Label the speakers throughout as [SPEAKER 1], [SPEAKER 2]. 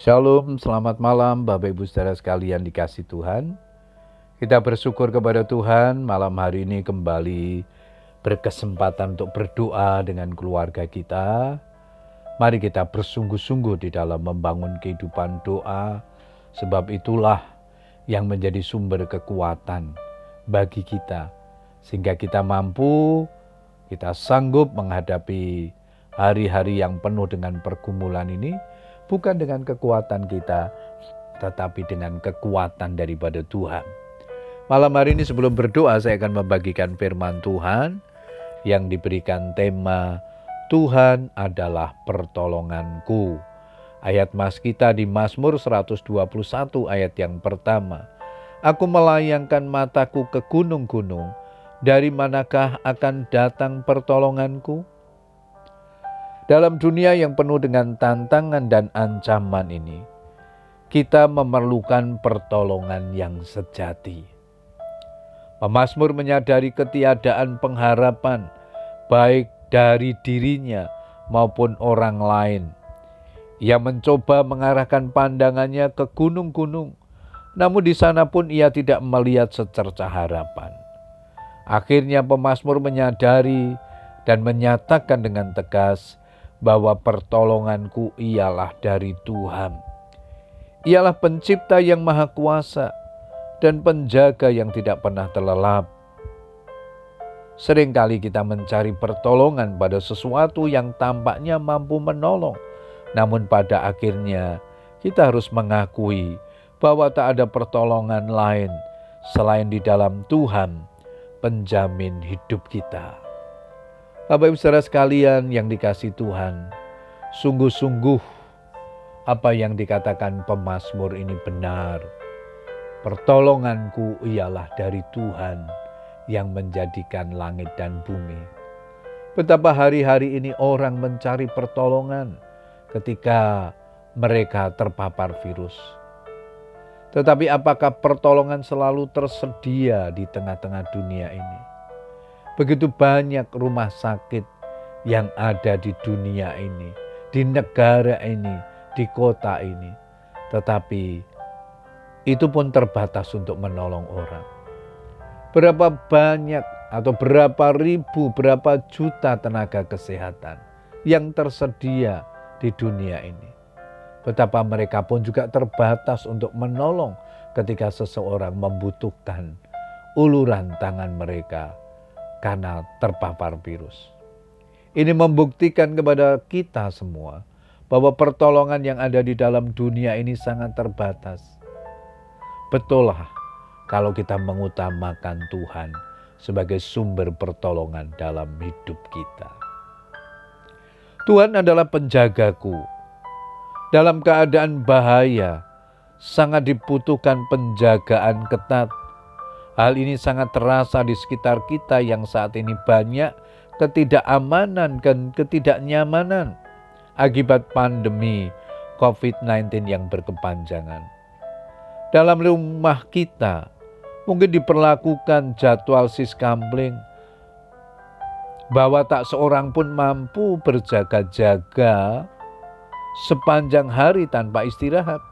[SPEAKER 1] Shalom, selamat malam Bapak Ibu saudara sekalian dikasih Tuhan. Kita bersyukur kepada Tuhan malam hari ini kembali berkesempatan untuk berdoa dengan keluarga kita. Mari kita bersungguh-sungguh di dalam membangun kehidupan doa, sebab itulah yang menjadi sumber kekuatan bagi kita, sehingga kita mampu, kita sanggup menghadapi hari-hari yang penuh dengan pergumulan ini bukan dengan kekuatan kita, tetapi dengan kekuatan daripada Tuhan. Malam hari ini sebelum berdoa saya akan membagikan firman Tuhan yang diberikan tema Tuhan adalah pertolonganku. Ayat mas kita di Mazmur 121 ayat yang pertama. Aku melayangkan mataku ke gunung-gunung, dari manakah akan datang pertolonganku? Dalam dunia yang penuh dengan tantangan dan ancaman ini, kita memerlukan pertolongan yang sejati. Pemasmur menyadari ketiadaan pengharapan, baik dari dirinya maupun orang lain. Ia mencoba mengarahkan pandangannya ke gunung-gunung, namun di sana pun ia tidak melihat secerca harapan. Akhirnya pemasmur menyadari dan menyatakan dengan tegas bahwa pertolonganku ialah dari Tuhan. Ialah pencipta yang maha kuasa dan penjaga yang tidak pernah terlelap. Seringkali kita mencari pertolongan pada sesuatu yang tampaknya mampu menolong, namun pada akhirnya kita harus mengakui bahwa tak ada pertolongan lain selain di dalam Tuhan, penjamin hidup kita. Bapak Ibu saudara sekalian yang dikasih Tuhan, sungguh-sungguh apa yang dikatakan pemazmur ini benar. Pertolonganku ialah dari Tuhan yang menjadikan langit dan bumi. Betapa hari-hari ini orang mencari pertolongan ketika mereka terpapar virus. Tetapi apakah pertolongan selalu tersedia di tengah-tengah dunia ini? Begitu banyak rumah sakit yang ada di dunia ini, di negara ini, di kota ini. Tetapi itu pun terbatas untuk menolong orang. Berapa banyak atau berapa ribu, berapa juta tenaga kesehatan yang tersedia di dunia ini. Betapa mereka pun juga terbatas untuk menolong ketika seseorang membutuhkan uluran tangan mereka karena terpapar virus. Ini membuktikan kepada kita semua bahwa pertolongan yang ada di dalam dunia ini sangat terbatas. Betul lah kalau kita mengutamakan Tuhan sebagai sumber pertolongan dalam hidup kita. Tuhan adalah penjagaku. Dalam keadaan bahaya, sangat dibutuhkan penjagaan ketat Hal ini sangat terasa di sekitar kita yang saat ini banyak ketidakamanan dan ketidaknyamanan akibat pandemi COVID-19 yang berkepanjangan. Dalam rumah kita mungkin diperlakukan jadwal siskambling bahwa tak seorang pun mampu berjaga-jaga sepanjang hari tanpa istirahat.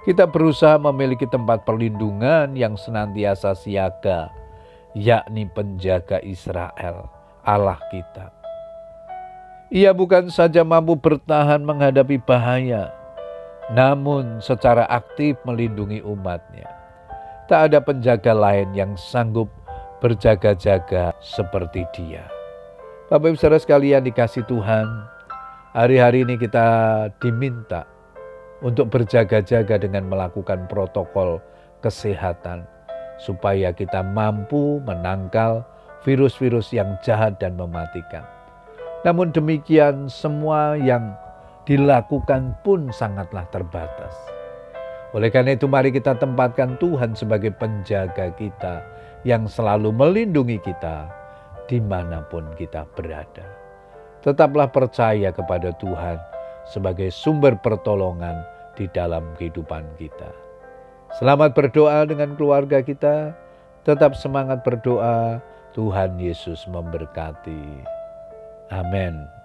[SPEAKER 1] Kita berusaha memiliki tempat perlindungan yang senantiasa siaga, yakni penjaga Israel, Allah kita. Ia bukan saja mampu bertahan menghadapi bahaya, namun secara aktif melindungi umatnya. Tak ada penjaga lain yang sanggup berjaga-jaga seperti dia. Bapak ibu saudara sekalian dikasih Tuhan, hari-hari ini kita diminta untuk berjaga-jaga dengan melakukan protokol kesehatan, supaya kita mampu menangkal virus-virus yang jahat dan mematikan. Namun demikian, semua yang dilakukan pun sangatlah terbatas. Oleh karena itu, mari kita tempatkan Tuhan sebagai penjaga kita yang selalu melindungi kita di mana pun kita berada. Tetaplah percaya kepada Tuhan sebagai sumber pertolongan di dalam kehidupan kita. Selamat berdoa dengan keluarga kita. Tetap semangat berdoa. Tuhan Yesus memberkati. Amin.